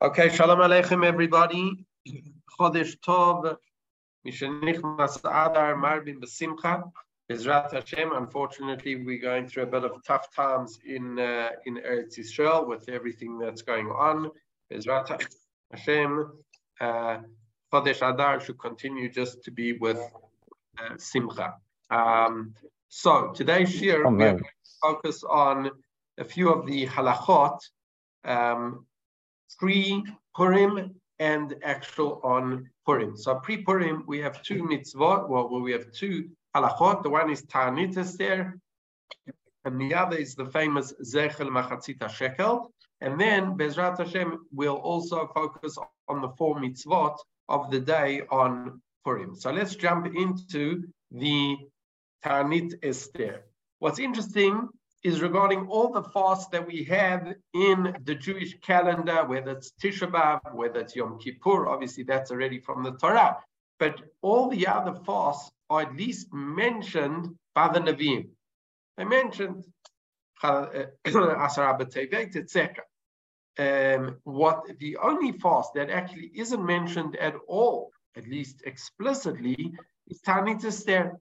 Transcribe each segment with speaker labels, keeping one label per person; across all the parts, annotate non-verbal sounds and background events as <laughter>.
Speaker 1: Okay, shalom aleichem, everybody. Chodesh Tov, Mishenichnas Adar Marbin Besimcha. Bezrat Hashem. Unfortunately, we're going through a bit of tough times in uh, in Eretz Yisrael with everything that's going on. Bezrat Hashem. Uh, Chodesh Adar should continue just to be with uh, Simcha. Um, so today's shir, we're going to focus on a few of the halachot um, pre-Purim and actual on Purim. So pre-Purim, we have two mitzvot, well, we have two halachot. The one is Ta'anit Esther, and the other is the famous Zechel Machatzita Shekel. And then Bezrat Hashem will also focus on the four mitzvot of the day on Purim. So let's jump into the Ta'anit Esther. What's interesting is regarding all the fasts that we have in the Jewish calendar, whether it's Tisha B'Av, whether it's Yom Kippur, obviously that's already from the Torah, but all the other fasts are at least mentioned by the Nevi'im. They mentioned <coughs> Asar B'Tevet, etc. Um, what the only fast that actually isn't mentioned at all, at least explicitly, is Tanit Esther.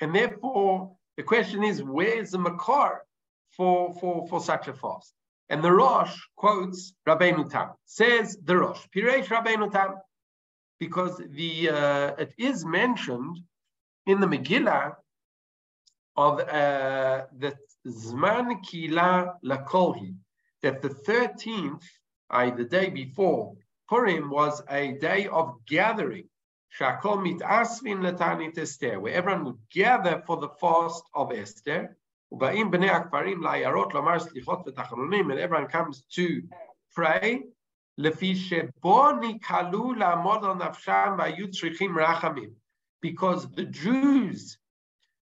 Speaker 1: And therefore, the question is, where's the Makar for, for, for such a fast? And the Rosh quotes Rabbeinu Tam, says the Rosh, Piresh Rabbeinu Tam, because the uh, it is mentioned in the Megillah of uh, the Zman Kila Lakolhi, that the 13th, i.e., the day before Purim, was a day of gathering Shakol asvin letanit Esther, where everyone would gather for the fast of Esther. ובאים בני הכפרים לעיירות לומר סליחות ותחנונים, and everyone comes to pray, לפי שבו נקהלו לעמוד על נפשם והיו צריכים רחמים. Because the Jews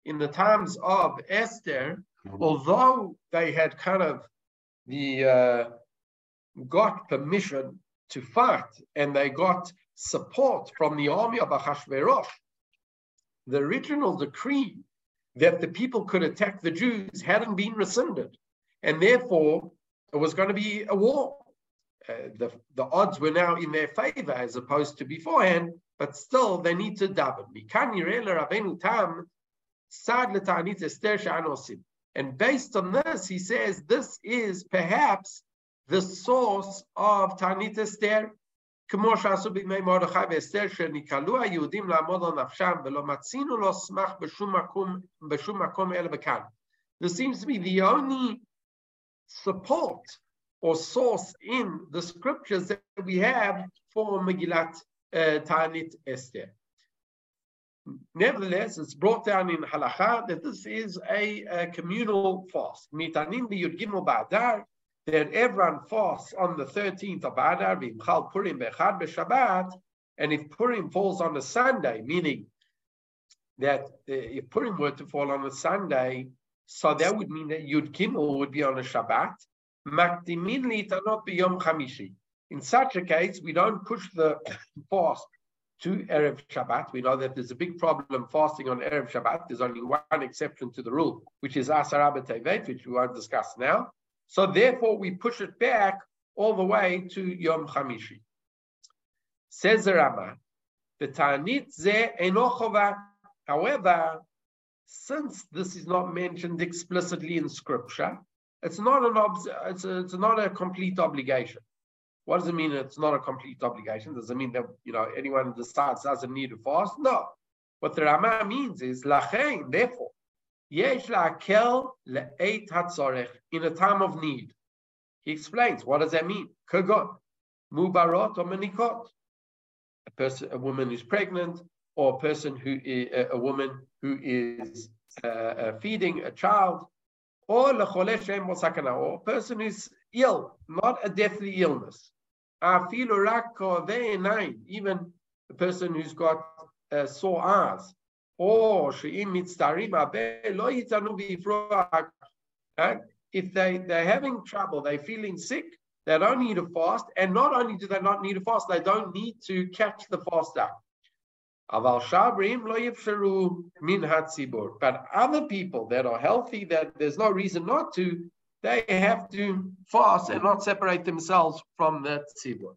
Speaker 1: in the times of Esther, although they had kind of the uh, got permission to fight and they got support from the army of Ahasuerus, the original decree that the people could attack the Jews hadn't been rescinded. And therefore, it was going to be a war. Uh, the, the odds were now in their favor as opposed to beforehand, but still they need to daven. And based on this, he says this is perhaps the source of Tanit Esther. כמו שעשו בימי מרדכי ואסתר, שנקהלו היהודים לעמוד על נפשם ולא מצינו לו סמך בשום מקום, בשום מקום אלא בכאן. This seems to be the only support or source in the scriptures that we have for Megillat uh, Ta'anit Esther. Nevertheless, it's brought down in halacha that this is a, a communal fast. Mitanim b'yud gimel ba'adar, that everyone fasts on the 13th of Adar, Vimchal Purim Bechad B'Shabbat, and if Purim falls on a Sunday, meaning that uh, if Purim were to fall on a Sunday, so that would mean that Yud Gimel would be on a Shabbat. Makdimin litanot chamishi. In such a case, we don't push the <coughs> fast to Erev Shabbat. We know that there's a big problem fasting on Erev Shabbat. There's only one exception to the rule, which is Asar Tevet, which we won't discuss now. So therefore, we push it back all the way to Yom Chamishi. Says the Rama, the Ta'anit ze enochova. However, since this is not mentioned explicitly in Scripture, it's not an ob- it's, a, it's not a complete obligation. What does it mean? It's not a complete obligation. Does it mean that you know anyone decides doesn't need to fast? No. What the Rama means is lachein. Therefore, In a time of need. He explains, what does that mean? Kagot, mubarot or manikot. A person, a woman who's pregnant, or a person who is, a woman who is uh, uh, feeding a child, or or a person who's ill, not a deathly illness. Even a person who's got uh, sore eyes, If they, they're having trouble, they're feeling sick, they don't need to fast, and not only do they not need to fast, they don't need to catch the fast up. But other people that are healthy, that there's no reason not to, they have to fast and not separate themselves from the tzibur.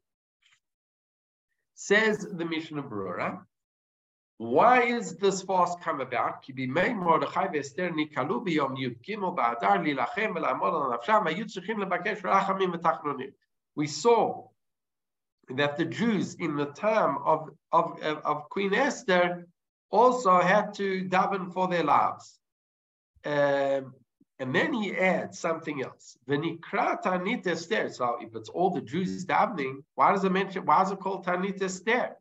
Speaker 1: Says the Mishnah Berurah, why is this fast come about? We saw that the Jews in the time of, of, of Queen Esther also had to daven for their lives. Um, and then he adds something else. V'nikra Tanit Esther. So if it's all the Jews davening, why does it mention? Why is it called Tanit Esther?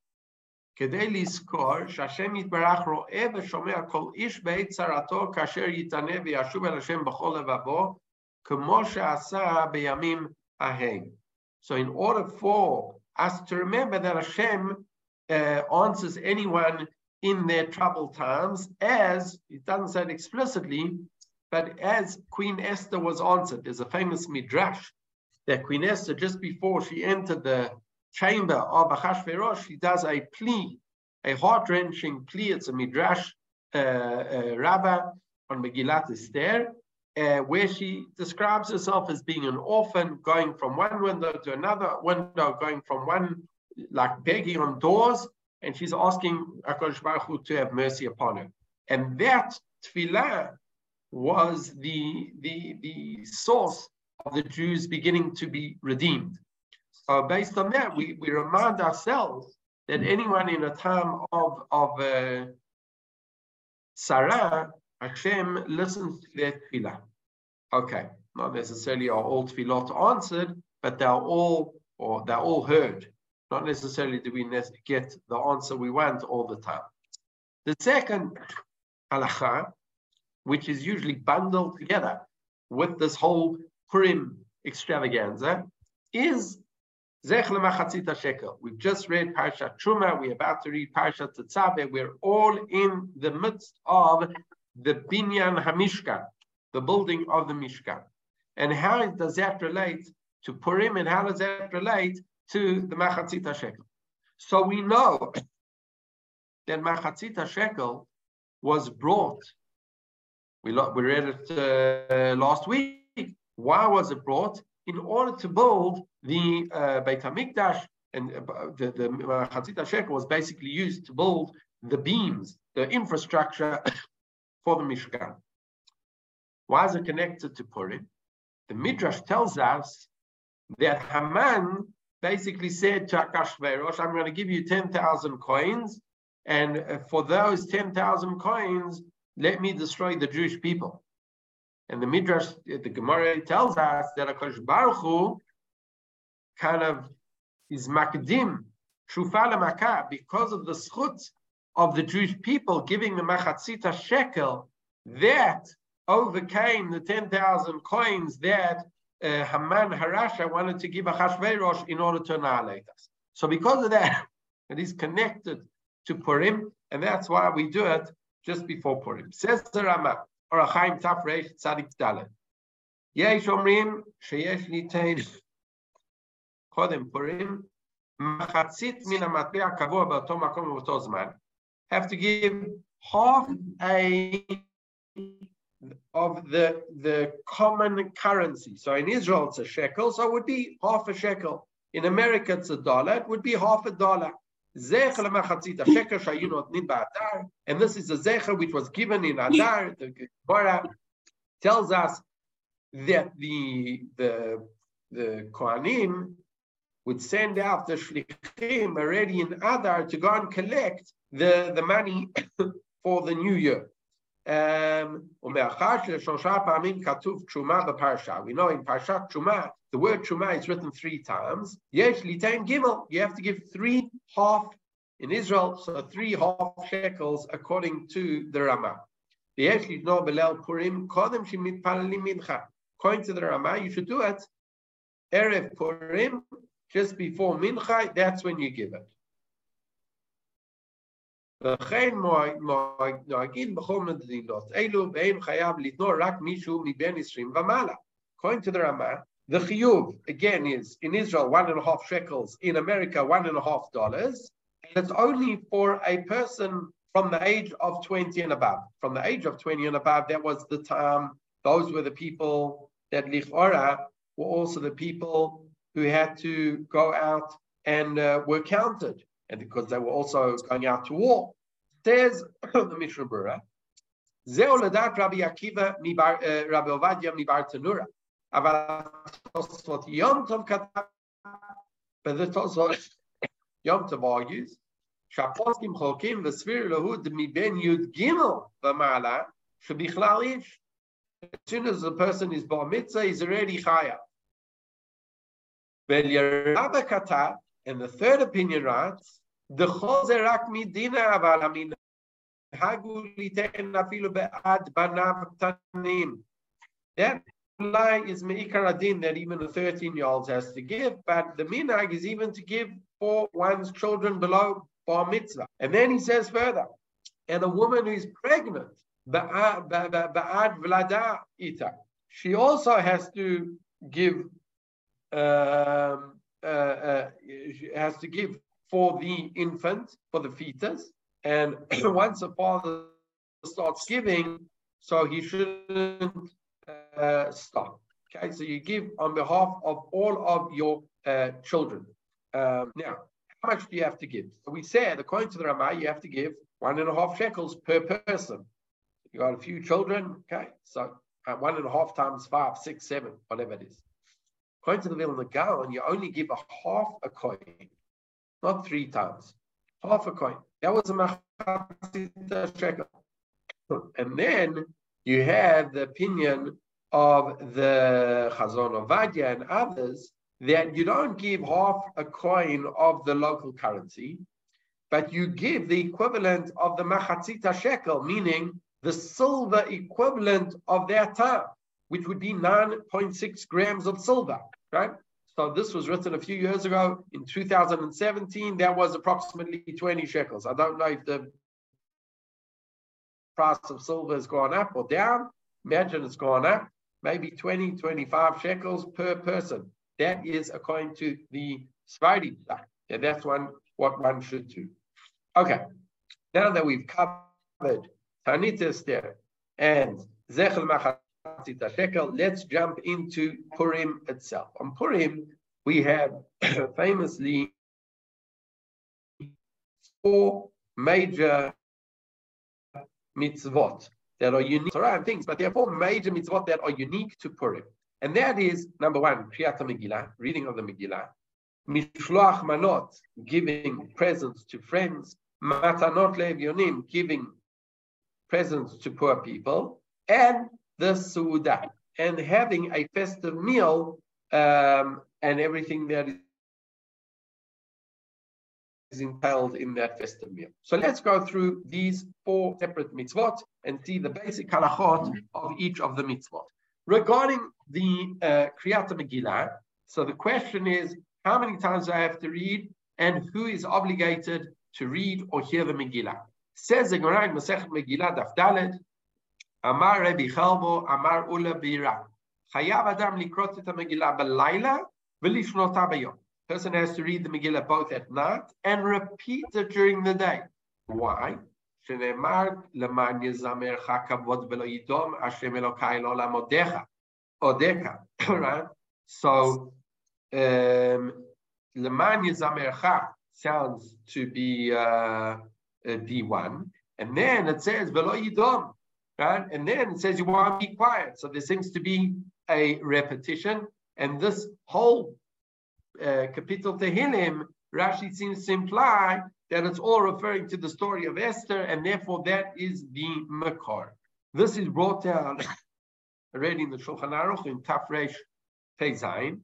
Speaker 1: כדי לזכור שהשם יתברך רואה ושומע כל איש בעת צרתו כאשר יתענה וישוב אל השם בכל לבבו, כמו שעשה בימים ההם. So in order for us to remember that Hashem uh, answers anyone in their troubled times, as it doesn't say it explicitly, but as Queen Esther was answered. There's a famous midrash that Queen Esther, just before she entered the chamber of Achashverosh, she does a plea, a heart-wrenching plea. It's a midrash uh, uh, rabbah on Megillat Esther, uh, where she describes herself as being an orphan, going from one window to another window, going from one, like begging on doors, and she's asking HaKadosh Baruch Hu to have mercy upon her. And that tefillah was the, the, the source of the Jews beginning to be redeemed. So based on that, we, we remind ourselves that anyone in a time of, of uh, Sarah, Hashem listens to their tefillah. Okay, not necessarily are all tefillot answered, but they're all or they're all heard. Not necessarily do we get the answer we want all the time. The second halacha, which is usually bundled together with this whole Purim extravaganza, is We've just read Parshat Truma. We're about to read Parshat Tetzaveh. We're all in the midst of the Binyan Hamishkan, the building of the Mishkan. And how does that relate to Purim and how does that relate to the Machatzita Shekel? So we know that Machatzita Shekel was brought. We, we read it uh, last week. Why was it brought? In order to build the uh, Beit HaMikdash, and uh, the, the Machatzit was basically used to build the beams, the infrastructure <coughs> for the Mishkan. Why is it connected to Purim? The Midrash tells us that Haman basically said to Achashverosh, I'm going to give you 10,000 coins, and uh, for those 10,000 coins, let me destroy the Jewish people. And the Midrash, the Gemara tells us that Akash Baruch Hu kind of is makdim, shufal makah, because of the schut of the Jewish people giving the machatzita shekel, that overcame the 10,000 coins that uh, Haman Harasha wanted to give a Achashverosh in order to annihilate us. So because of that, <laughs> it is connected to Purim, and that's why we do it just before Purim. Says the Rama, or a Chaim Tafresh Tzadik Dalet. Yesh Omrim sheyesh litain קודם פורים, מחצית מן המטבע הקבוע באותו מקום ובאותו זמן. have to give half a of the the common currency. So in Israel it's a shekel, so it would be half a shekel. In America it's a dollar, it would be half a dollar. Zecher lemachatzit, a shekel shayinu otnin ba'adar, and this is a zecher which was given in Adar. The Gemara tells us that the the the Kohanim would send out the shlichim already in Adar to go and collect the, the money <coughs> for the new year. Um, we know in Parshat Truma, the word Truma is written three times. Yesh litain gimel, you have to give three half in Israel, so three half shekels according to the Rama. According to the Rama, you should do it Erev Purim just before Mincha, that's when you give it. According to the Rama, the chiyuv again is in Israel one and a half shekels, in America one and a half dollars, and it's only for a person from the age of 20 and above. From the age of 20 and above, that was the time, those were the people that lichora were also the people who had to go out and uh, were counted, and because they were also going out to war. There's <coughs> the Mishnah Berurah. Zeo Rabbi Akiva, uh, Rabbi Ovadia, MiBartenura. אבל התוספות יום טוב כתב, ובתוספות יום טוב argues, שהפוסקים חולקים וסביר להוא מבין י"ג ומעלה, שבכלל איש. As soon as the person is bar mitzvah, he's already chaya. ולרבה כתב, and the third opinion writes, דחול זה רק מדינה, אבל המנהג ליתן אפילו בעד בניו קטנים. That lie is me'ikar adin that even a 13 year old has to give, but the minhag is even to give for one's children below bar mitzvah. And then he says further, and a woman who is pregnant, ba'ad vlada ita, she also has to give, um, uh, uh, has to give for the infant, for the fetus. And <clears throat> once a father starts giving, so he shouldn't uh, stop. Okay, so you give on behalf of all of your uh, children. Um, now, how much do you have to give? So we said, according to the Ramah, you have to give one and a half shekels per person. You got a few children, okay, so uh, one and a half times five, six, seven, whatever it is. According to the Vilna Gaon, you only give a half a coin, not three times, half a coin. That was a shekel. And then you have the opinion of the Chazon Ovadia and others that you don't give half a coin of the local currency, but you give the equivalent of the machatzita shekel, meaning the silver equivalent of that time, which would be 9.6 grams of silver, right? So this was written a few years ago in 2017. That was approximately 20 shekels. I don't know if the price of silver has gone up or down. Imagine it's gone up, maybe 20, 25 shekels per person. That is according to the yeah, that's one what one should do. Okay, now that we've covered Tanit Esther and Zechel Machatzita Shekel, let's jump into Purim itself. On Purim, we have <coughs> famously four major mitzvot that are unique and things, but there are four major mitzvot that are unique to Purim. And that is number one, Kriyat Megillah, reading of the Megillah, Mishloach Manot, giving presents to friends, Matanot Levionim, giving presents to poor people, and the Suda, and having a festive meal um, and everything that is entailed in that festive meal. So let's go through these four separate mitzvot and see the basic halachot of each of the mitzvot. Regarding the uh, Kriyat Megillah, so the question is, how many times do I have to read and who is obligated to read or hear the Megillah? Says the Gemara in Masechet Megillah Daf Dalet, Amar Rabbi Chalbo, Amar Ula Bira. Chayav Adam likrot et Megillah b'layla v'lishnota b'yom person has to read the Megillah both at night and repeat it during the day. Why? Right? So, um, sounds to be uh, D1, and then it says velo yidom, right? And then it says you want to be quiet. So there seems to be a repetition, and this whole uh, Kapitel Tehillim, Rashi seems to imply that it's all referring to the story of Esther, and therefore that is the Makar. This is brought down <coughs> already in the Shulchan Aruch in Tafresh Tezayin.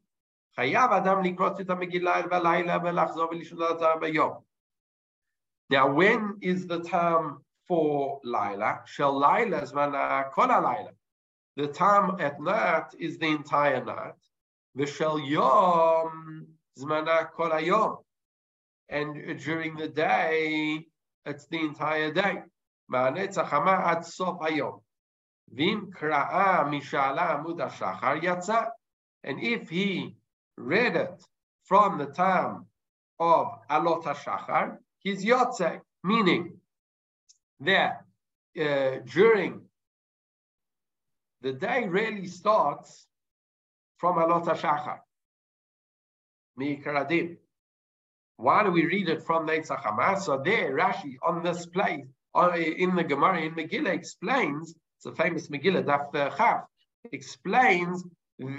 Speaker 1: Now, when is the time for Laila? Shall Laila zmana kol Laila? The time at night is the entire night. V'shel yom zmana kol hayom. And during the day, it's the entire day. And if he read it from the time of alot hashachar, he's yotze, meaning that uh, during the day really starts from Alot HaShachar. Why do we read it from Netzach Hama? So there, Rashi, on this place, in the Gemara, in Megillah, explains, it's a famous Megillah, Daf Chav, explains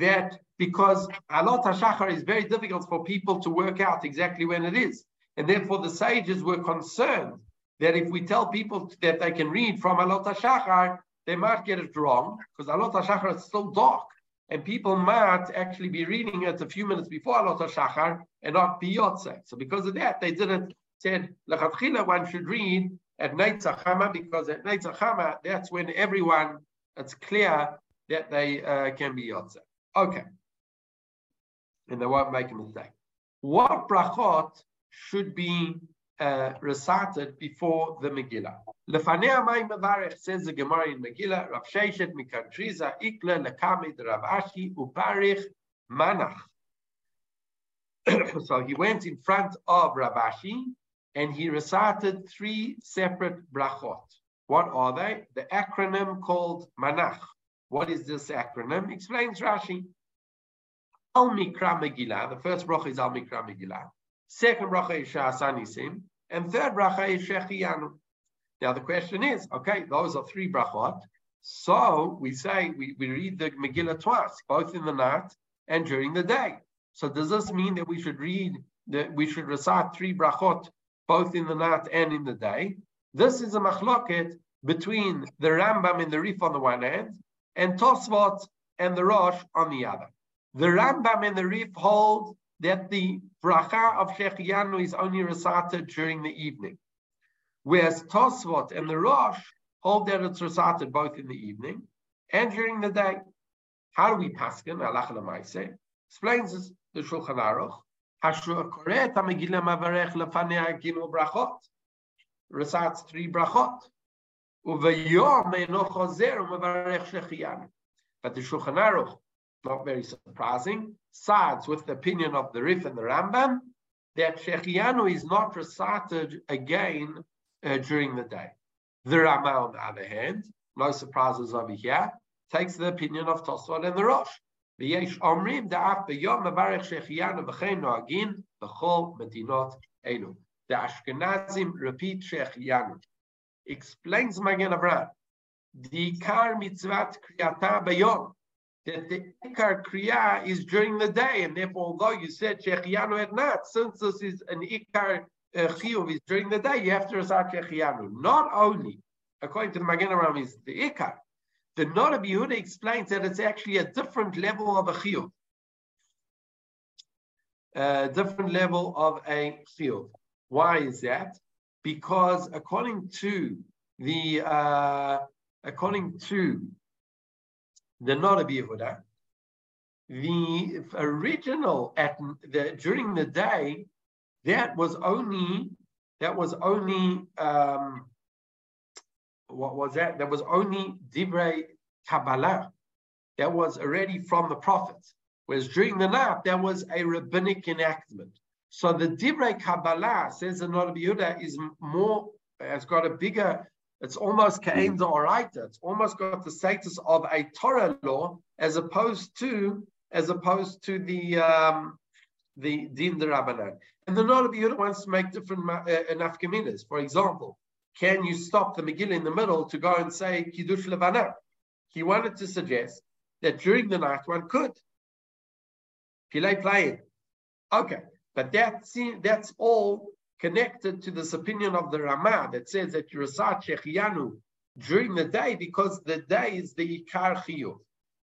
Speaker 1: that because Alot HaShachar is very difficult for people to work out exactly when it is. And therefore the sages were concerned that if we tell people that they can read from Alot HaShachar, they might get it wrong, because Alot HaShachar is still dark. And people might actually be reading it a few minutes before Alot HaShachar and not be Yotze. So because of that, they didn't said, Lechatchila, one should read at Netzach Hama, because at Netzach Hama, that's when everyone, it's clear that they uh, can be Yotze. Okay. And they won't make a mistake. What brachot should be uh, recited before the Megillah? Lefanei Amayim Mevarech says the Gemara in Megillah, Rav Sheshet Mikantriza Ikle Lekamid Rav Ashi Uparich Manach. <clears throat> so he went in front of Rav Ashi and he recited three separate brachot. What are they? The acronym called Manach. What is this acronym? Explains Rashi. Al Mikra Megillah. The first bracha is Al Mikra Megillah. Second bracha is Sha'asanisim. And third bracha is. Now the question is, okay, those are three brachot. So we say we, we read the Megillah twice, both in the night and during the day. So does this mean that we should read that we should recite three brachot both in the night and in the day? This is a machloket between the Rambam and the Rif on the one hand and Tosfot and the Rosh on the other. The Rambam and the Rif hold that the bracha of Shechiyanu is only recited during the evening, whereas Tosfot and the Rosh hold that it's recited both in the evening and during the day. How do we paskin? Allah Lamaise explains the Shulchan Aruch. Hashua koret ha-megillah mavarech lefanei gimel brachot. Recites three brachot. But the Shulchan Aruch, not very surprising, sides with the opinion of the Rif and the Rambam that Shechiyanu is not recited again uh, during the day. The Rama, on the other hand, no surprises over here, takes the opinion of Tosfot and the Rosh. ויש אומרים דאף ביום מברך שהחיינו וכן נוהגים בכל מדינות אלו. The Ashkenazim repeat שהחיינו explains Magen Avraham, the Ikar mitzvat kriyata bayom, that the Ikar kriya is during the day, and therefore, although you said Shechianu at night, since this is an Ikar uh, chiyuv is during the day, you have to recite Shechianu. Not only, according to the Magen Avraham, is the Ikar, the Noda Yehuda explains that it's actually a different level of a chiyuv. A different level of a chiyuv. Why is that? because according to the uh, according to the Noda Yehuda, the original at the during the day that was only that was only um, what was that? That was only Dibre Kabbalah. That was already from the prophets. Whereas during the night, there was a rabbinic enactment. So the Dibre Kabbalah says the Noda Yehuda is more, has got a bigger, it's almost Ka'en Oraita. It's almost got the status of a Torah law as opposed to, as opposed to the, um, the Din Rabbanan. And the Noda Yehuda wants to make different uh, nafkaminas. For example, can you stop the Megillah in the middle to go and say Kiddush Levana? He wanted to suggest that during the night one could. Pilei playing. Okay. But that's, that's all connected to this opinion of the Rama that says that you recite Shechiyanu during the day because the day is the Ikar Chiyuv.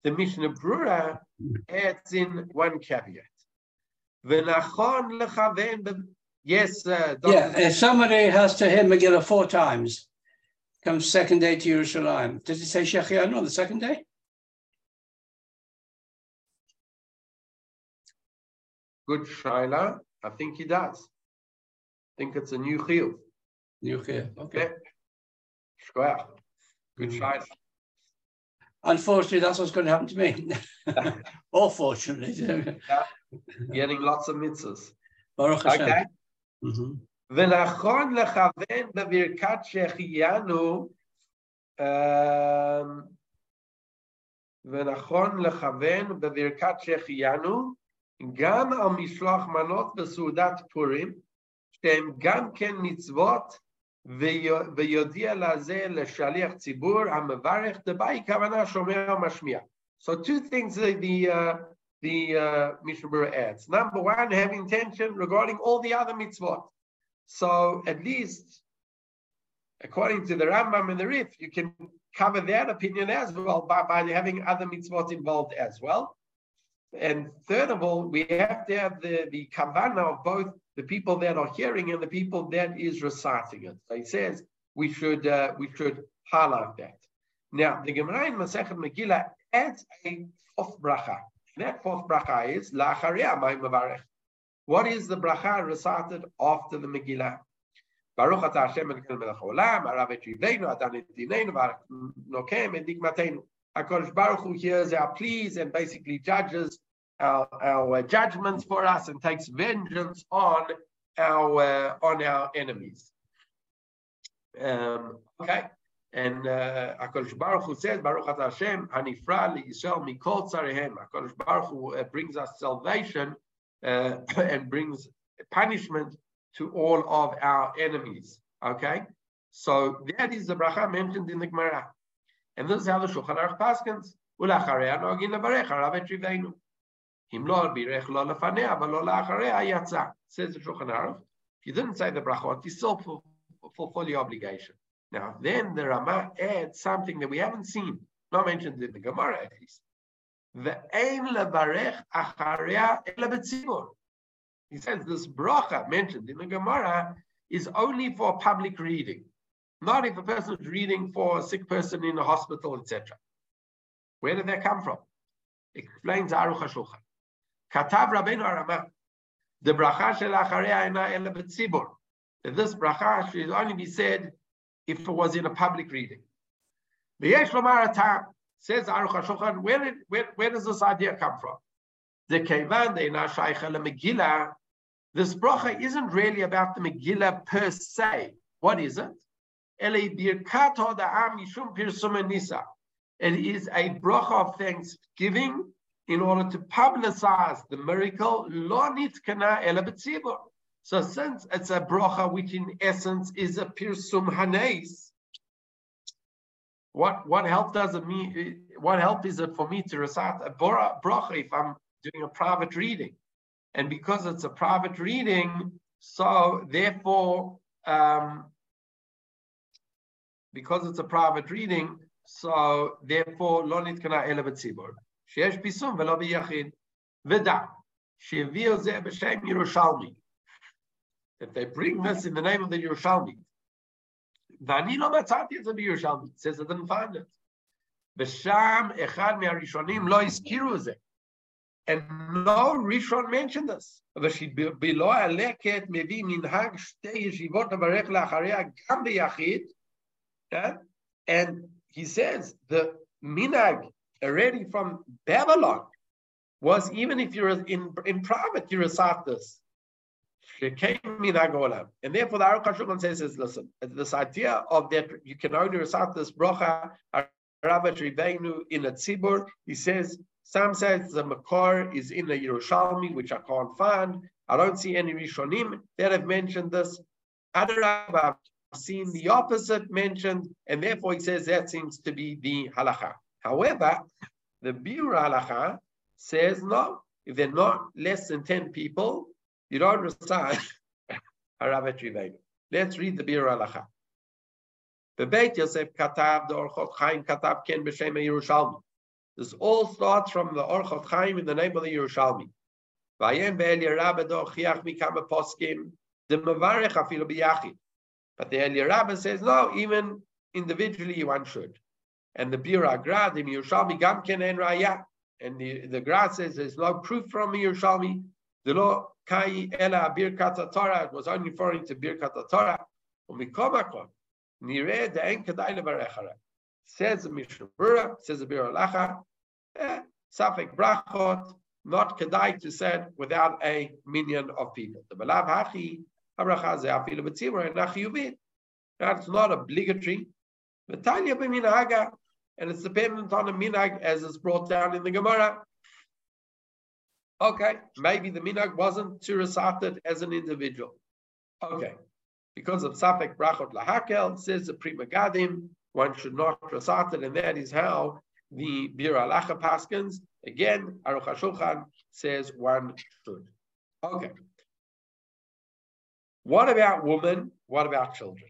Speaker 1: The Mishnah Brura adds in one caveat. Yes, uh,
Speaker 2: yeah. If somebody has to hear Megillah four times, comes second day to Yerushalayim. Does it say Shechiyanu on the second day?
Speaker 1: Good Shaila. I think he does I think it's a new chiyuv.
Speaker 2: New chiyuv. Okay.
Speaker 1: Shkoyach. Good mm. Shaila.
Speaker 2: Unfortunately, that's what's going to happen to me. <laughs> or fortunately.
Speaker 1: yeah. Getting lots of mitzvahs.
Speaker 2: Baruch Hashem. Okay.
Speaker 1: ונכון לכוון בברכת שהחיינו ונכון לכוון בברכת שהחיינו גם על משלוח מנות בסעודת פורים, שהם גם כן מצוות, ויודיע לזה לשליח ציבור המברך דבאי כוונה שומע ומשמיע. So two things that the uh, the uh, Mishnah adds. Number one, have intention regarding all the other mitzvot. So at least, according to the Rambam and the Rif, you can cover that opinion as well by, by having other mitzvot involved as well. And third of all, we have to have the, the kavana of both the people that are hearing and the people that is reciting it. So he says we should uh, we should highlight that. Now the Gemara in Masechet Megillah adds a fourth bracha. And that fourth bracha is la'acharei mavarech. What is the bracha recited after the Megillah? Baruch atah Hashem Elokeinu melech haolam, arav et rivleinu, adan et dineinu, v'nokem et dikmatenu. HaKadosh Baruch Hu hears our pleas and basically judges our, our judgments for us and takes vengeance on our on our enemies. Um, okay, and uh, Hakadosh uh, Baruch Hu says, Baruch Atah Hashem, Hanifra Yisrael Mikol Tzarehem. Hakadosh Baruch Hu uh, brings us salvation uh, <coughs> and brings punishment to all of our enemies. Okay, so that is the bracha mentioned in the Gemara, and this is how the Shulchan Aruch paskens him lo birech lo lefanea, but lo la'acharei yatza. Says the Shulchan Aruch. If didn't say the brachot, you still fulfill your obligation. Now, then the Rama adds something that we haven't seen, not mentioned in the Gemara at least. Ve'ein levarech acharia elebetzibur. He says this bracha mentioned in the Gemara is only for public reading, not if a person is reading for a sick person in a hospital, etc. Where did that come from? Explains Aruch HaShulchan. Katav Rabbeinu Arama, the bracha shel acharei ena ele betzibur. That this bracha should only be said if it was in a public reading. The Yesh Lomar says Aruch HaShulchan, where, where, where does this idea come from? The Kevan, the Ina Shaykha Megillah, this bracha isn't really about the Megillah per se. What is it? It is a bracha of thanksgiving in order to publicize the miracle, lo nitkana ela So since it's a brocha, which in essence is a pirsum hanes, what what help does it mean? What help is it for me to recite a brocha if I'm doing a private reading? And because it's a private reading, so therefore, um, because it's a private reading, so therefore, lo nitkana ela שיש פיסום ולא ביחיד. ודע, שהביאו זה בשם ירושלמי. That they bring this in the name of the Yerushalmi. ואני לא מצאתי את זה בירושלמי. It says I didn't find it. ושם אחד מהראשונים לא הזכירו את זה. And no ראשון mentioned this. ושבלא הלקט מביא מנהג שתי ישיבות לברך לאחריה גם ביחיד, yeah? And he says the minag already from Babylon was even if you're in, in private, you recite this. And therefore, the Aruch HaShulchan says, is, listen, this idea of that you can only recite this bracha, Rabat Ribeinu in a tzibur, he says, some says the Makar is in the Yerushalmi, which I can't find. I don't see any Rishonim that have mentioned this. Other I've seen the opposite mentioned, and therefore he says that seems to be the halacha. However, the biur halacha says no. If they're not less than 10 people, you don't recite <laughs> Haravet Rivenu. Let's read the biur halacha. The Beit Yosef Katav, the Orchot Chaim Katav Ken B'Shem Yerushalmi. This all starts from the Orchot Chaim in the name of the Yerushalmi. Vayem Be'el Yerabed Chiach Mikama Poskim, the Mavarech Afilu B'Yachid. But the Eli Rabba says, no, even individually one should. And the Bira Gra, the Yerushalmi Gamken en Raya. And the, the Gra says there's no proof from Yerushalmi. The law Kai Ela Birkat Torah, it was only referring to Birkat Torah. Umikomakon, Nire de En Kedai Levarechara. Says the Mishnah says the Biur Halacha, eh, Safek Brachot, not Kedai to say without a minyan of people. The Balav Hachi, that's not obligatory. And it's dependent on the minag as it's brought down in the Gemara. Okay, maybe the minag wasn't to recite it as an individual. Okay, because of Safek Brachot Lahakel, says the Pri Megadim, one should not recite it, and that is how the Biur Halacha Paskins, again, Aruch HaShulchan says one should. Okay. What about women? What about children?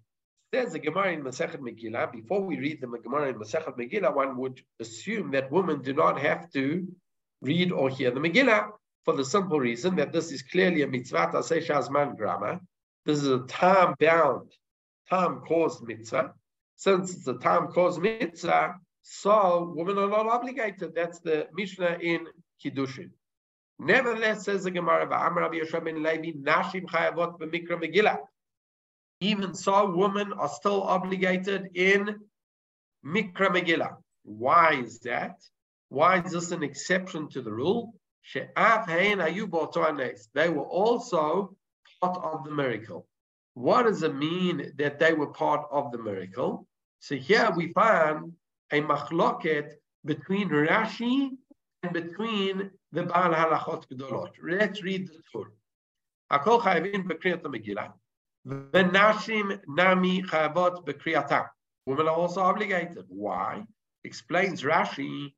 Speaker 1: There's a Gemara in Masechet Megillah. Before we read the Gemara in Masechet Megillah, one would assume that women do not have to read or hear the Megillah for the simple reason that this is clearly a mitzvah tasei shazman grama. This is a time-bound, time-caused mitzvah. Since it's a time-caused mitzvah, so women are not obligated. That's the Mishnah in Kiddushin. Nevertheless, says the Gemara, Levi, Nashim Chayavot B'Mikra Megillah. Even so, women are still obligated in Mikra Megillah. Why is that? Why is this an exception to the rule? They were also part of the miracle. What does it mean that they were part of the miracle? So here we find a machloket between Rashi and between the Baal Halachot Gedolot. Let's read the Torah. V'nashim nami chayavot b'kriyatam. Women are also obligated. Why? Explains Rashi,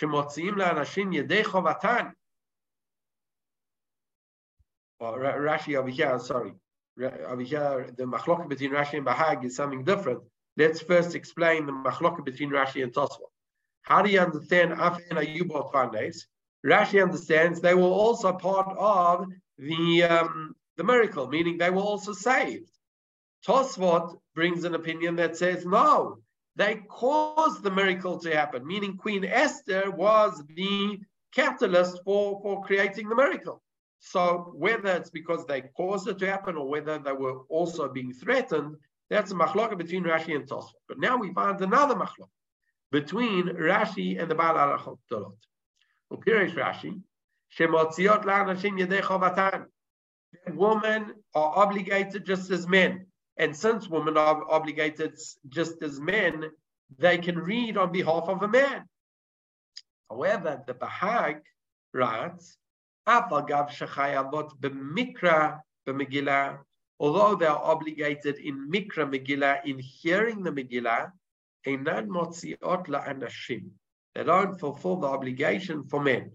Speaker 1: shemotziim la'anashim yedei chovatan. Rashi over here, sorry. Over here, the machloket between Rashi and Bahag is something different. Let's first explain the machloket between Rashi and Tosfot. How do you understand Afen Ayubot? Rashi understands they were also part of the um, the miracle, meaning they were also saved. Tosfot brings an opinion that says no, they caused the miracle to happen, meaning Queen Esther was the catalyst for, for creating the miracle. So whether it's because they caused it to happen or whether they were also being threatened, that's a machloka between Rashi and Tosfot. But now we find another machloka between Rashi and the Baal Halachot Gedolot. Upirish Rashi, Shemotziot la'anashim yedei chovatan. Women are obligated just as men. And since women are obligated just as men, they can read on behalf of a man. However, the Bahag writes, b'mikra b'megillah, although they are obligated in mikra megillah, in hearing the megillah, einan motziot la'anashim. They don't fulfill the obligation for men.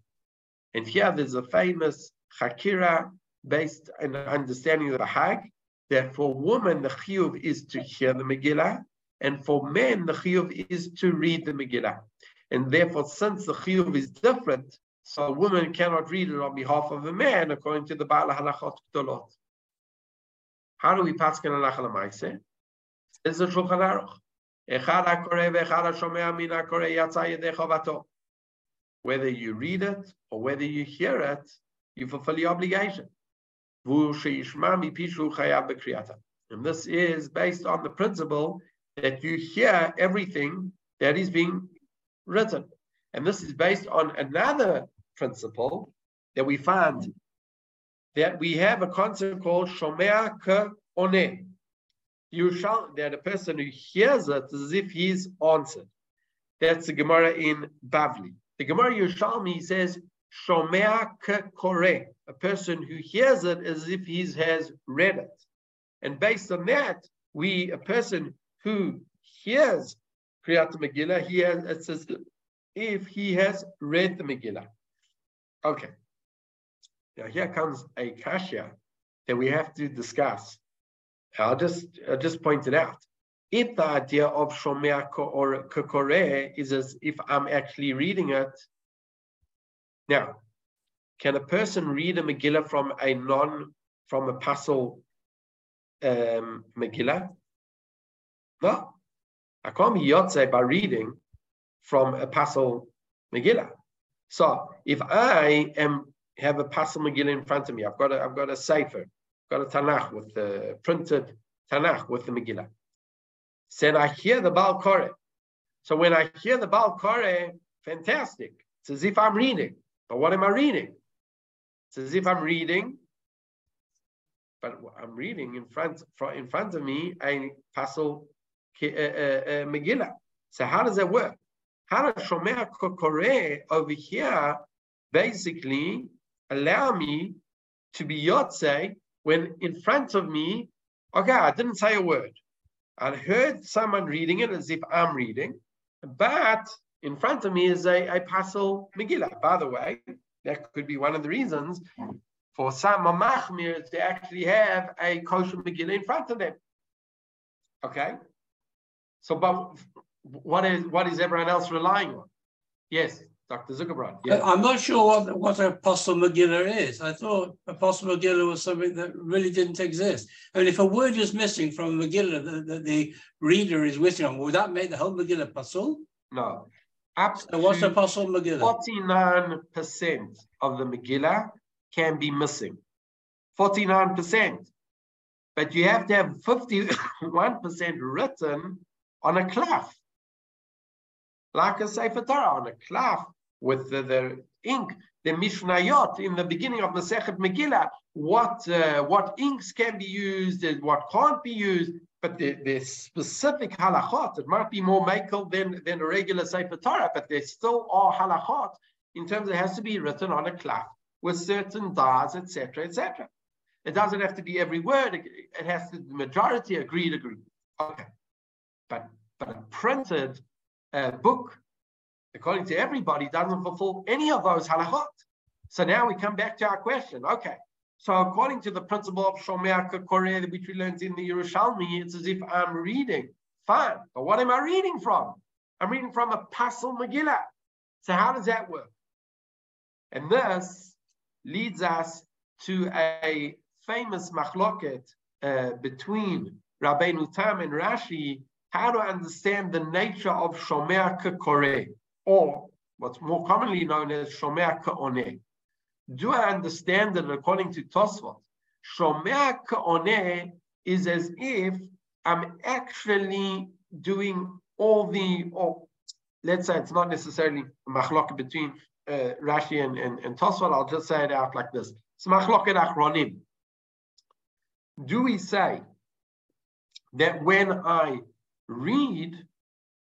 Speaker 1: And here there's a famous chakira based on the understanding of the Hag, that for women the chiyuv is to hear the Megillah, and for men the chiyuv is to read the Megillah. And therefore, since the chiyuv is different, so a woman cannot read it on behalf of a man, according to the Baal Halachot Gdolot. How do we pass Halach Lamaise? Says the Shulchan Aruch. Whether you read it or whether you hear it, you fulfill the obligation. And this is based on the principle that you hear everything that is being written. And this is based on another principle that we find that we have a concept called Shomea Ke Oneh you shall that a person who hears it as if he's answered. That's the Gemara in Bavli. The Gemara Yerushalmi says Shomea kore, a person who hears it as if he has read it. And based on that, we a person who hears Kriyat Megillah, he has it says if he has read the Megillah. Okay. Now here comes a kasha that we have to discuss. I'll just I'll just point it out. If the idea of shomea or kokore is as if I'm actually reading it, now, can a person read a Megillah from a non from a pasul um, Megillah? No, I can't be yotze by reading from a pasul Megillah. So if I am have a pasul Megillah in front of me, I've got a I've got a sefer, got a Tanakh with the printed Tanakh with the Megillah. Said I hear the Baal Koreh. So when I hear the Baal Koreh, fantastic. It's as if I'm reading. But what am I reading? It's as if I'm reading, but I'm reading in front in front of me a pasul uh, uh, uh, Megillah. So how does that work? How does Shomea Kore over here basically allow me to be Yotze when in front of me, okay, I didn't say a word. I heard someone reading it as if I'm reading, but in front of me is a, a Pasul Megillah. By the way, that could be one of the reasons for some Machmir to actually have a kosher Megillah in front of them. Okay? So, but what is what is everyone else relying on? Yes, Dr. Zuckerbrand. Yes.
Speaker 2: I'm not sure what, what a Pasul Megillah is. I thought a Pasul Megillah was something that really didn't exist. I mean, if a word is missing from a Megillah that the, the, reader is waiting on, would that make the whole Megillah Apostle?
Speaker 1: No.
Speaker 2: Up what's the Apostle Megillah?
Speaker 1: 49% of the Megillah can be missing. 49%. But you have to have 51% <coughs> written on a cloth like a Sefer Torah on a cloth with the, the ink, the Mishnayot in the beginning of the Sechet Megillah, what uh, what inks can be used and what can't be used, but the, the specific halachot, it might be more makel than, than a regular Sefer Torah, but there still are halachot in terms it has to be written on a cloth with certain dyes, etc., etc. It doesn't have to be every word. It has to the majority agreed, agreed. Okay, but but a printed uh, book, according to everybody, doesn't fulfill any of those halachot. So now we come back to our question. Okay, so according to the principle of Shomea Kore, which we learned in the Yerushalmi, it's as if I'm reading. Fine, but what am I reading from? I'm reading from a Pasul Megillah. So how does that work? And this leads us to a famous machloket uh, between Rabbeinu Tam and Rashi how to understand the nature of Shomea Kore, or what's more commonly known as Shomea K'oneh. Do I understand that according to Tosfot, Shomea K'oneh is as if I'm actually doing all the, or let's say it's not necessarily machlok between uh, Rashi and, and, and Tosfot, I'll just say it out like this. It's machloket achronim. Do we say that when I read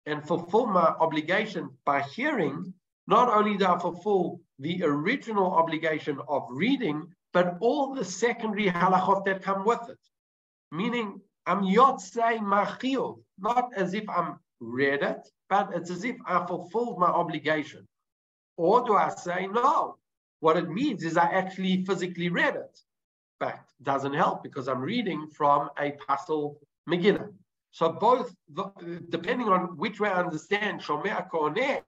Speaker 1: and fulfill my obligation by hearing, not only do I fulfill the original obligation of reading, but all the secondary halachot that come with it. Meaning, I'm yotzei machiyov, not as if I'm read it, but it's as if I fulfilled my obligation. Or do I say, no, what it means is I actually physically read it. But doesn't help because I'm reading from a Pasul Megillah. So both, depending on which way I understand Shomea K'oneh,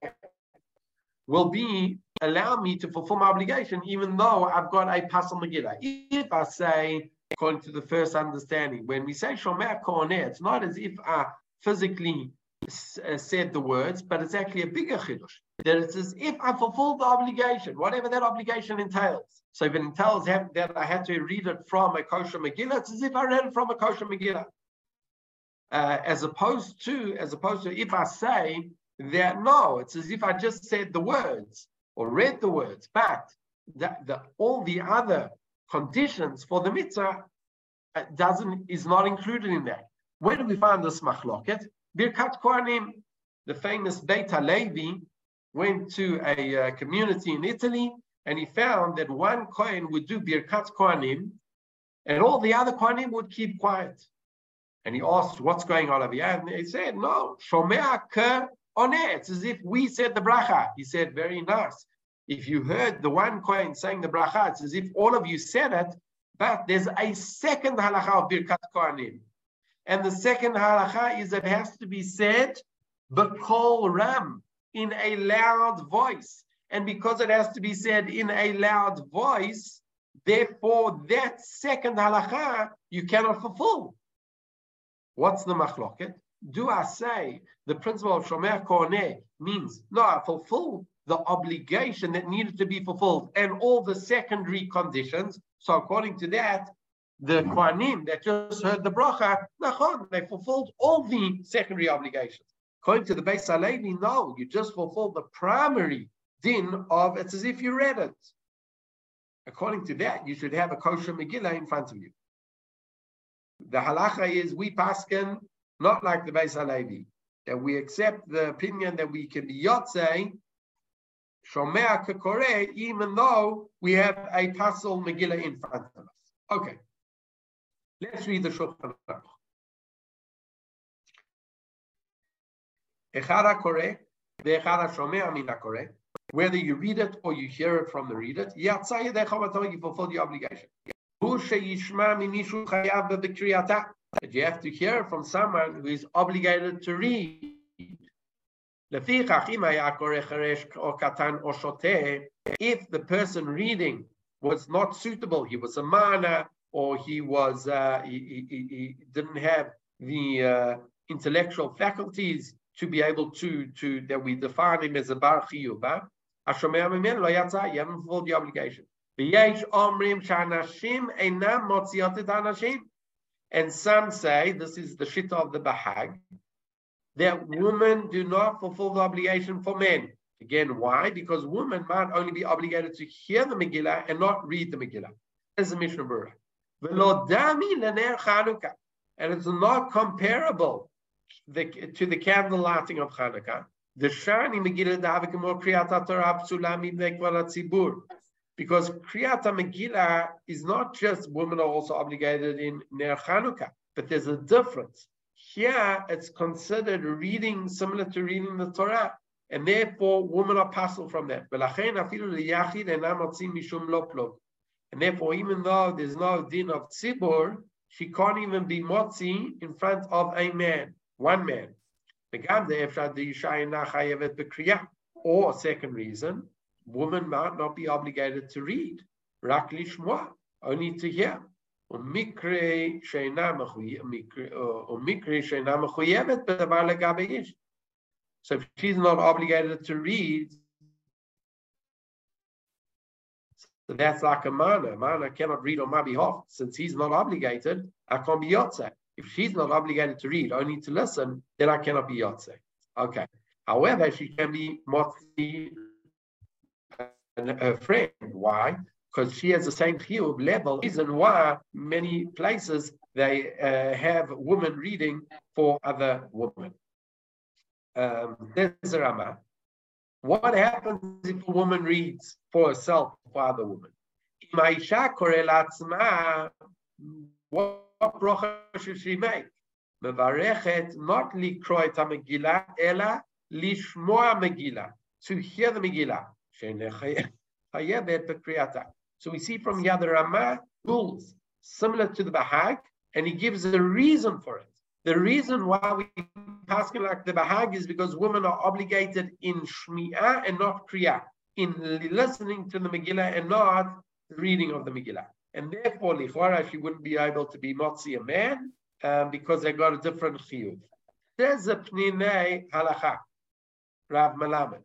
Speaker 1: will be allow me to fulfill my obligation, even though I've got a Pasul Megillah. If I say, according to the first understanding, when we say Shomea K'oneh, it's not as if I physically uh, said the words, but it's actually a bigger chiddush. That it's as if I fulfilled the obligation, whatever that obligation entails. So if it entails that I had to read it from a kosher Megillah, it's as if I read it from a kosher Megillah uh, as opposed to as opposed to if I say that no, it's as if I just said the words or read the words, but that the, all the other conditions for the mitzvah uh, doesn't is not included in that. Where do we find this machloket? Birkat Kohanim, the famous Beit Halevi, went to a uh, community in Italy and he found that one Kohen would do Birkat Kohanim and all the other Kohanim would keep quiet. And he asked, what's going on over here? And they said, no, shomea ke It's as if we said the bracha. He said, very nice. If you heard the one Kohen saying the bracha, it's as if all of you said it, but there's a second halacha of Birkat Kohanim. And the second halacha is it has to be said Bakol Ram in a loud voice. And because it has to be said in a loud voice, therefore that second halacha you cannot fulfill. What's the machloket? Do I say the principle of Shomea K'oneh means, no, I fulfill the obligation that needed to be fulfilled and all the secondary conditions. So according to that, the Kohanim that just heard the bracha, they fulfilled all the secondary obligations. According to the Beis Halevi, no, you just fulfilled the primary din of it's as if you read it. According to that, you should have a kosher Megillah in front of you. The halacha is we paskin not like the Beis Halevi. that we accept the opinion that we can be Yotze, Shomea Kakore, even though we have a Pasul Megillah in front of us. Okay. Let's read the Shulchan Aruch. Echara Kore, Ve'echara Shomea Mina Kore, whether you read it or you hear it from the reader, you fulfill the obligation. But you have to hear from someone who is obligated to read. If the person reading was not suitable, he was a mana, or he was uh, he, he, he, didn't have the uh, intellectual faculties to be able to to that we define him as a bar chiyuba. Lo yatsa, you haven't fulfilled the obligation. V'yesh omrim shanashim einam motziot et. And some say, this is the shita of the Bahag, that women do not fulfill the obligation for men. Again, why? Because women might only be obligated to hear the Megillah and not read the Megillah. As the Mishnah Berurah. And it's not comparable to the candle lighting of Hanukkah. The Shani Megillah Davikamor Kriyat Torah Psulami Tzibur. Because Kriyat Megillah is not just women are also obligated in Ner Chanukah, but there's a difference. Here it's considered reading similar to reading the Torah, and therefore women are pasul from that. And therefore, even though there's no din of tzibur, she can't even be motzi in front of a man, one man. Or second reason, woman might not be obligated to read, rak lishmoa, only to hear. Uh, so if she's not obligated to read, so that's like a minor. Minor cannot read on my behalf since he's not obligated. I can't be yotze. If she's not obligated to read, only to listen, then I cannot be yotze. Okay. However, she can be motzi a friend. Why? Because she has the same chiyuv level. Reason why many places they uh, have women reading for other women. Um, there's a Rama. What happens if a woman reads for herself for other women? What bracha should she make? Mevarechet not likroy ta Megillah, ela lishmoa Megillah, to hear the Megillah. So we see from Yad Ramah rules similar to the Bahag, and he gives a reason for it. The reason why we pass like the Bahag is because women are obligated in Shmi'ah and not Kriya, in listening to the Megillah and not reading of the Megillah. And therefore, Lichora, she wouldn't be able to be Motzi a man um, because they got a different chiyuv. There's a Pninei halacha, Rav Melamed.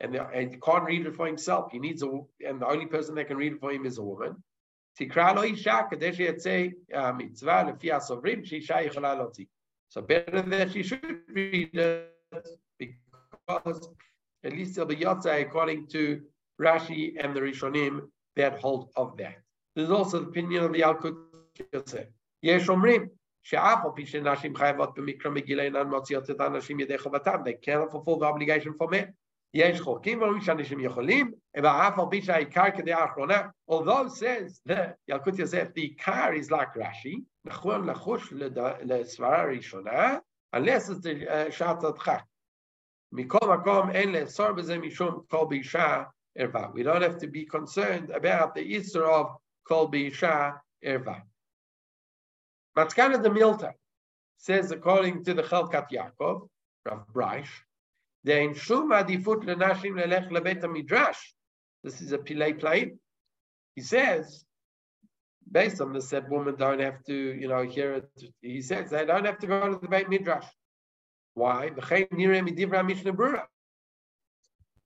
Speaker 1: and, the, and can't read it for himself. He needs a, and the only person that can read it for him is a woman. Uh, so better that she should read it because at least it'll be yotze according to Rashi and the Rishonim, that hold of that. There's also the opinion of the Yalkut Yosef. Yesh Omrim, they cannot fulfill the obligation for men. יש חוקים ואומרים שאנשים יכולים, ואף על פי שהעיקר כדעה האחרונה, although says the ילקוט יוסף, the עיקר is like רש"י, נכון לחוש לסברה הראשונה, unless it's the שעת הדחק. מכל מקום אין לאסור בזה משום כל באישה ערווה. We don't have to be concerned about the issur of כל באישה ערווה. Matkana de Milta says, according to the Chelkat Yaakov, Rav Breish, Dein shum adifut lenashim lelech lebet midrash. This is a pilei plain. He says, based on this, that women don't have to, you know, hear it. He says they don't have to go to the Beit Midrash. Why?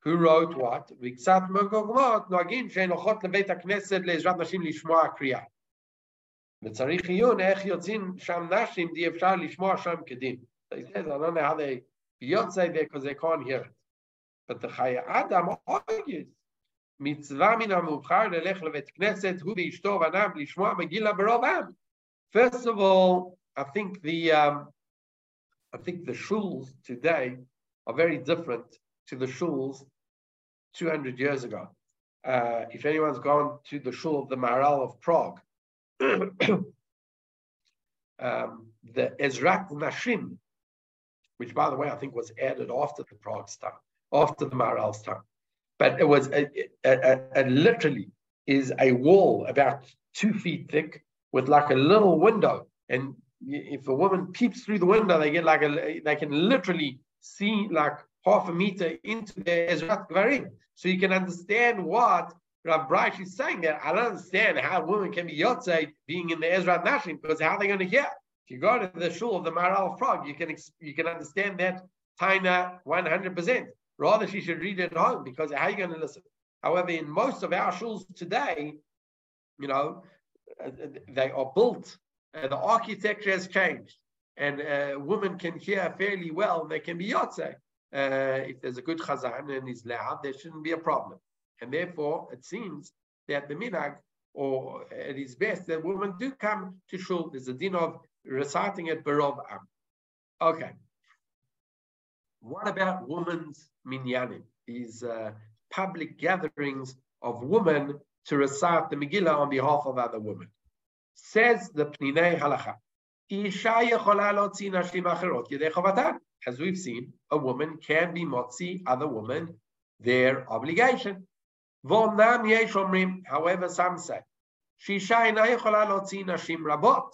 Speaker 1: who wrote what? וקצת מגוגמות נוהגים שהן הולכות לבית הכנסת לעזרת נשים לשמוע קריאה. וצריך עיון איך יוצאים שם נשים די אפשר לשמוע שם כדין. They said, I don't know how they Yotzei there because they can't hear it. But the Chayei Adam argues, מצווה מן המובחר ללך levet כנסת, הוא ואשתו ובנם לשמוע Megila ברוב First of all, I think the um, I think the shuls today are very different to the shuls 200 years ago. Uh, if anyone's gone to the shul of the Maharal of Prague, <clears throat> um, the Ezrat Nashim which by the way I think was added after the Prague time, after the Maharal's time, but it was a, a, a, literally is a wall about two feet thick with like a little window, and if a woman peeps through the window, they get like a they can literally see like half a meter into the Ezrat Gvarim. So you can understand what Rav Breish is saying there. I don't understand how a woman can be Yotzei being in the Ezrat Nashim because how are they going to hear? If you go to the shul of the Maharal Prague, you can you can understand that Taina 100%. Rather, she should read it at home because how are you going to listen? However, in most of our shuls today, you know, uh, they are built, uh, the architecture has changed, and uh, women can hear fairly well, they can be Yotzei uh, if there's a good chazan and he's loud, there shouldn't be a problem. And therefore, it seems that the minag, or at its best, that women do come to shul. There's a din of reciting it barov am. Okay. What about women's minyanim? These uh, public gatherings of women to recite the Megillah on behalf of other women. Says the Pninei Halacha. As we've seen, a woman can be motzi other women their obligation. However, some say, She shaynae kholalotsi nashim rabot.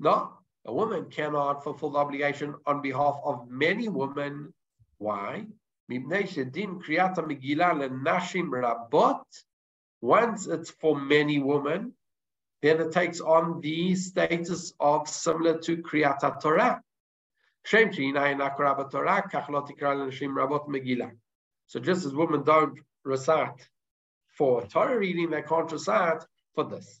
Speaker 1: no, a woman cannot fulfill the obligation on behalf of many women. Why? Once it's for many women, then it takes on the status of similar to Kriyat Torah. So just as women don't recite for Torah reading, they can't recite for this.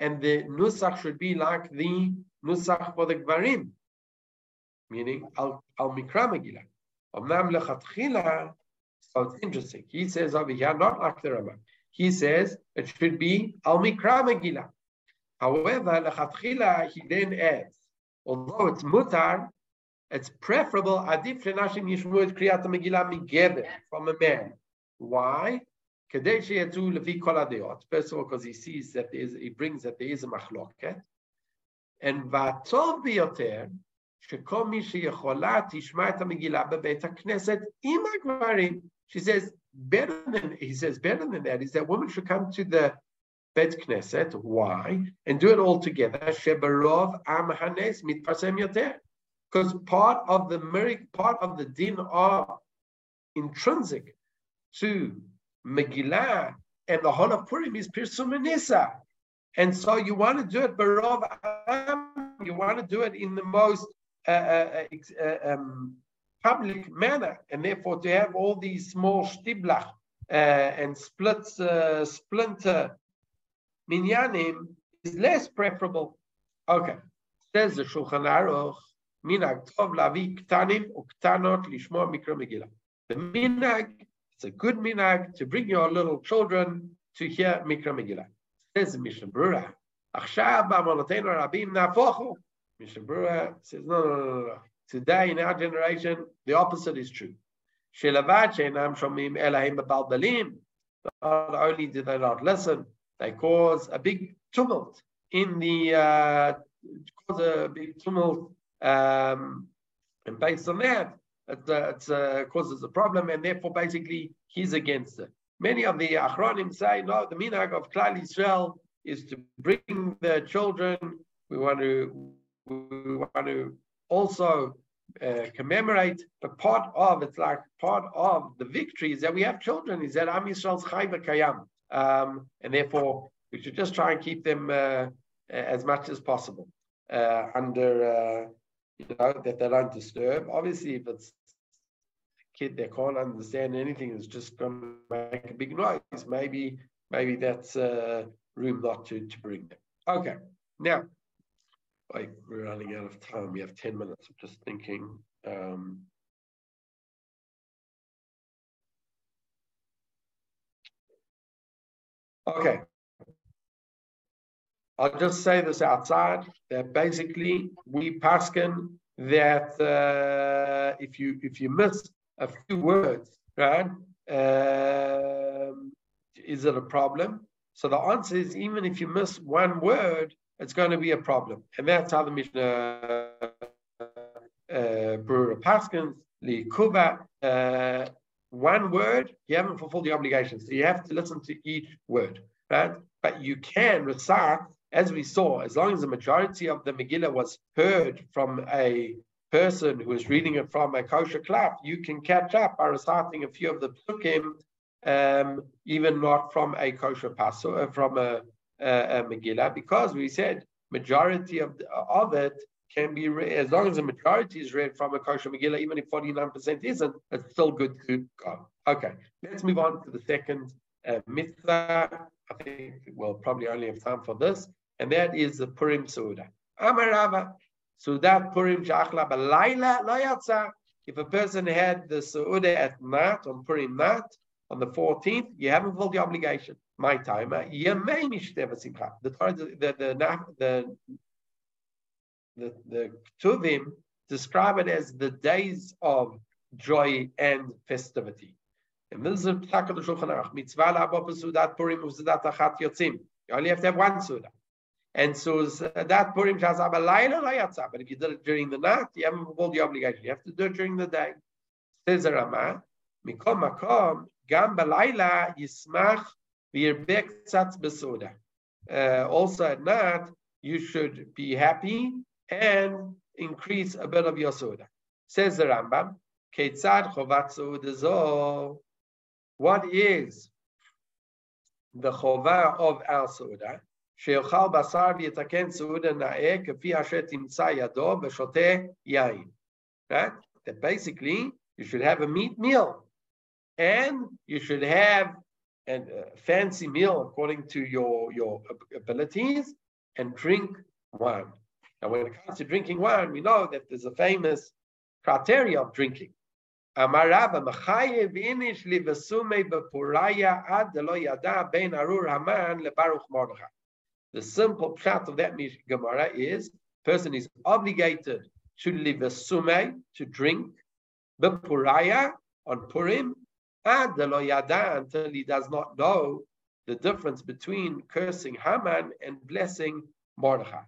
Speaker 1: And the nusach should be like the nusach for the gvarim, meaning al mikra megillah. Omnam lechatchila, so it's interesting. He says over here, not like the Rambam. He says it should be al mikra megillah. However, lechatchila, he then adds, although it's mutar, it's preferable adif lenashim yishmu et kriyat megillah migeber from a man. Why? Kadei sheyatu lefi kol adeot. First of all, because he sees that there is, he brings that there is a machloket. And v'atov biyoter, שכל מי שיכולה תשמע את המגילה בבית הכנסת עם הגברים. She says, better than, he says, better than that is that women should come to the Bet Knesset. Why? And do it all together. Shebarov am hanes mitpasem yoter. Because part of the part of the din are intrinsic to Megillah and the whole of Purim is Pirsum Nisa. And so you want to do it Barov you want to do it in the most uh, uh, uh, um, public manner. And therefore to have all these small shtiblach uh, and splits, uh, splinter minyanim is less preferable. Okay. Says the Shulchan Aruch, minag tov lavi ktanim uktanot lishmo mikra megillah. The minag, it's a good minag to bring your little children to hear mikra megillah. Says Mishnah Berurah. Mishnah Berurah says, no, no, no, no. Today in our generation, the opposite is true. Not only do they not listen, they cause a big tumult in the uh, cause a big tumult um, and based on that, it, it uh, causes a problem, and therefore, basically, he's against it. Many of the Achronim say, no, the minhag of Klal Yisrael is to bring the children. We want to, we want to also uh, commemorate, but part of it's like part of the victory is that we have children. Is that Am Yisrael's chayva kayam, um, and therefore we should just try and keep them uh, as much as possible uh, under, uh, you know, that they don't disturb. Obviously, if it's kid that can't understand anything, it's just going to make a big noise. Maybe, maybe that's uh, room not to, to bring them. Okay, now, we're running out of time. We have 10 minutes. I'm just thinking. Um, okay, I'll just say this outside that basically we paskin that uh, if you if you miss a few words, right, um, is it a problem? So the answer is even if you miss one word, it's going to be a problem, and that's how the Mishnah uh, Berurah Paskins Li Kuba. Uh, one word, you haven't fulfilled the obligation, so you have to listen to each word, right? But you can recite as we saw, as long as the majority of the Megillah was heard from a person who is reading it from a kosher klaf, you can catch up by reciting a few of the psukim, um, even not from a kosher paso, uh, from a, a, a, Megillah, because we said majority of, of it can be read, as long as the majority is read from a kosher Megillah, even if 49% isn't, it's still good to go. Okay, let's move on to the second uh, mitzvah. I think we'll probably only have time for this and that is the Purim Suda. Amarava, Suda Purim Shachla Balayla Layatza. If a person had the Suda at night, on Purim night, on the 14th, you haven't fulfilled the obligation. My time, Mishteva Simcha. The the the the the, the Tuvim describe it as the days of joy and festivity. And this is the Shulchan Aruch. Mitzvah la'abo Sudat Purim u'Sudat Achat Yotzim. You only have to have one Suda. And so that Purim Shazab Alayla But if you did it during the night, you haven't fulfilled the obligation. You have to do it during the day. Says the Rama, Mikom Makom, Gam Balayla Yismach Virbek Tzatz Besoda. Uh, also at night, you should be happy and increase a bit of your soda. Says the Rambam, Ketzad Chovat Soda What is the chova of our soda? שיאכל בשר ויתקן סעודה נאה כפי אשר תמצא ידו ושותה יין. Right? That basically you should have a meat meal and you should have a fancy meal according to your, your abilities and drink wine. Now, when it comes to drinking wine, we know that there's a famous criteria of drinking. Amarava Machayev inish livasume bepuraya ad lo yada ben arur haman lebaruch mordechai. The simple pshat of that Gemara is person is obligated to live a sume, to drink, b'puraya, on Purim, ad until he does not know the difference between cursing Haman and blessing Mordechai.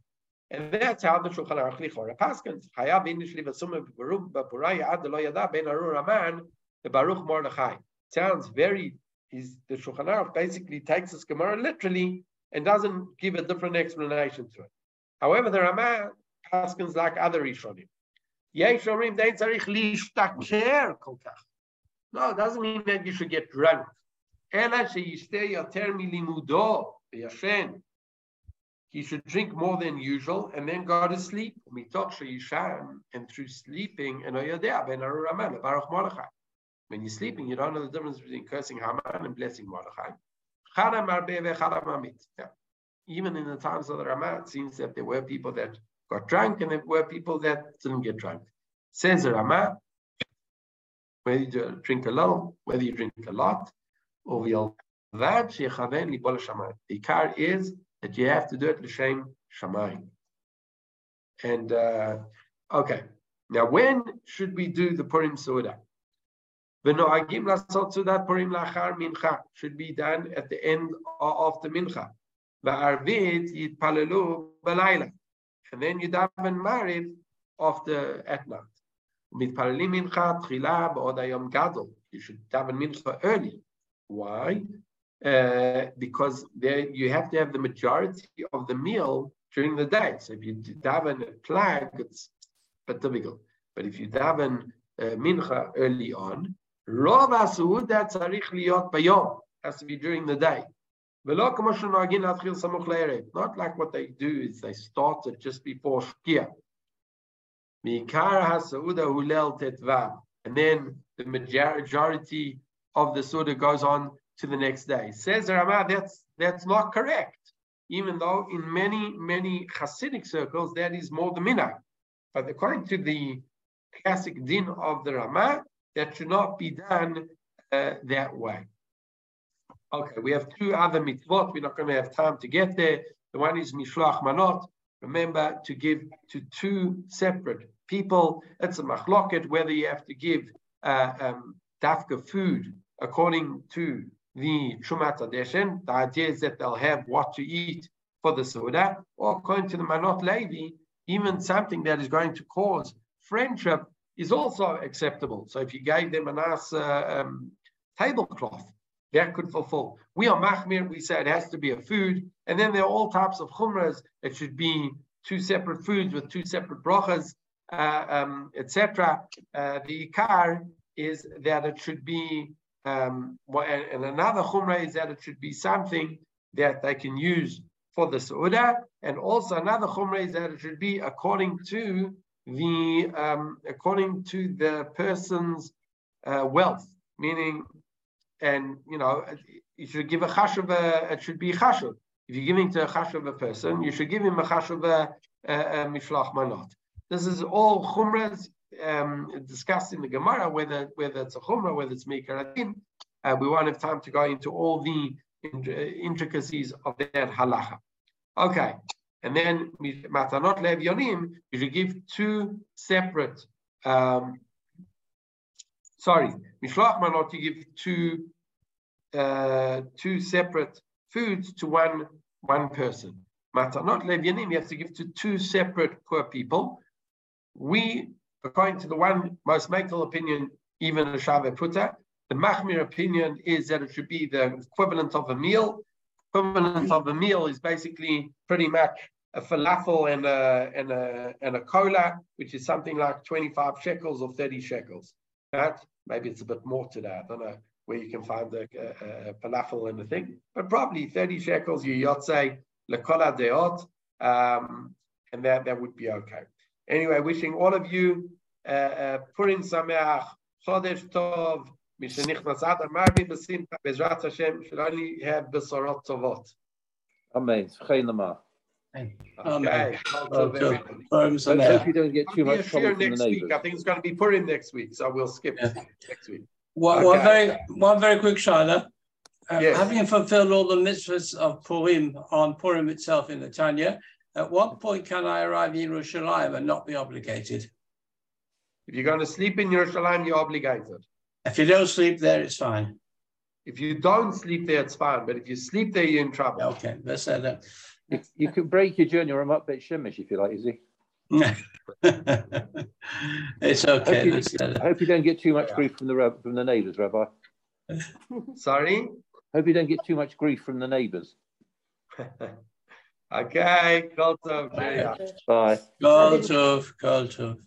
Speaker 1: And that's how the Shulchan Aruch Lichora paskins. Chayav inish live a sume b'puraya ad yada ben arur Haman the Baruch Mordechai. Sounds very. Is the Shulchan Aruch basically takes this Gemara literally and doesn't give a different explanation to it. However, the Rama paskins like other Rishonim. No, it doesn't mean that you should get drunk. He should drink more than usual and then go to sleep. And through sleeping, when you're sleeping, you don't know the difference between cursing Haman and blessing Mordechai. Even in the times of the Ramah, it seems that there were people that got drunk and there were people that didn't get drunk. Says the Ramah, whether you drink a little, whether you drink a lot, or we'll that the car is that you have to do it l'shem shamayim. And uh, okay, now when should we do the Purim Suda? V'noagim lasot sudat purim lachar mincha should be done at the end of the mincha. V'arvit yitpalelu b'layla. And then you daven mariv after at night. Mitpalelim mincha tchila b'od hayom gadol. You should daven mincha early. Why? Uh, because there you have to have the majority of the meal during the day. So if you daven a plag, it's but difficult. But if you daven uh, mincha early on, rov that tzarich liot bayom has to be during the day. Not like what they do is they start it just before Shkia. And then the majority of the Suda goes on to the next day. Says the Rama, that's that's not correct. Even though in many, many Hasidic circles that is more the minhag. But according to the classic din of the Rama, that should not be done uh, that way. Okay, we have two other mitzvot. We're not going to have time to get there. The one is mishloach manot. Remember to give to two separate people. It's a machloket whether you have to give uh, um, dafka food according to the Terumat HaDeshen. The idea is that they'll have what to eat for the Suda, or according to the Manot Levi, even something that is going to cause friendship is also acceptable. So if you gave them a nice uh, um, tablecloth, that could fulfill. We are machmir, we say it has to be a food, and then there are all types of chumras. It should be two separate foods with two separate brachas, uh, um, etc. Uh, the ikar is that it should be, um, and, and, another chumra is that it should be something that they can use for the sauda, and also another chumra is that it should be according to the um, according to the person's uh, wealth, meaning and you know you should give a chashuv. It should be chashuv. If you're giving to a chashuv a person, you should give him a chashuv a, mishlach manot. This is all chumras um, discussed in the Gemara, whether whether it's a chumrah, whether it's mikaratin. Uh, we won't have time to go into all the intricacies of that halacha. Okay, and then matanot lev yonim, you should give two separate. Um, sorry, mishloach manot, you give two uh, two separate foods to one one person. Matanot levyanim, you have to give to two separate poor people. We, according to the one most makel opinion, even a shave puta, the machmir opinion is that it should be the equivalent of a meal. Equivalent of a meal is basically pretty much a falafel and a and a and a cola, which is something like 25 shekels or 30 shekels. Right? Maybe it's a bit more today. I don't know where you can find the uh, uh, falafel and the thing, but probably 30 shekels, you yotze, lekola deot, um, and that, that would be okay. Anyway, wishing all of you uh, uh, Purim Sameach, Chodesh Tov, משנכנס עד המרבי בשמחה, בעזרת השם, שלא have בשורות טובות.
Speaker 3: אמן, Thank you.
Speaker 1: Um,
Speaker 3: okay. I hope you don't get too much trouble from the.
Speaker 1: Week. I think it's going to be Purim next week, so we'll skip yeah. next week.
Speaker 2: One, okay. one, very, one very quick, Shaila. Uh, yes. Having fulfilled all the mitzvahs of Purim on Purim itself in the Tanya, at what point can I arrive in Yerushalayim and not be obligated?
Speaker 1: If you're going to sleep in Yerushalayim, you're obligated.
Speaker 2: If you don't sleep there, it's fine.
Speaker 1: If you don't sleep there, it's fine. But if you sleep there, you're in trouble.
Speaker 2: Okay, that's it.
Speaker 3: You, you can break your journey or I'm up Beit Shemesh if you like, is he? <laughs>
Speaker 2: it's okay.
Speaker 3: I hope, you, I hope, you, don't get too much grief from the from the neighbours, Rabbi. <laughs>
Speaker 1: Sorry.
Speaker 3: Hope you don't get too much grief from the neighbours. <laughs>
Speaker 1: okay, Kol
Speaker 3: Bye.
Speaker 2: Kol Tov,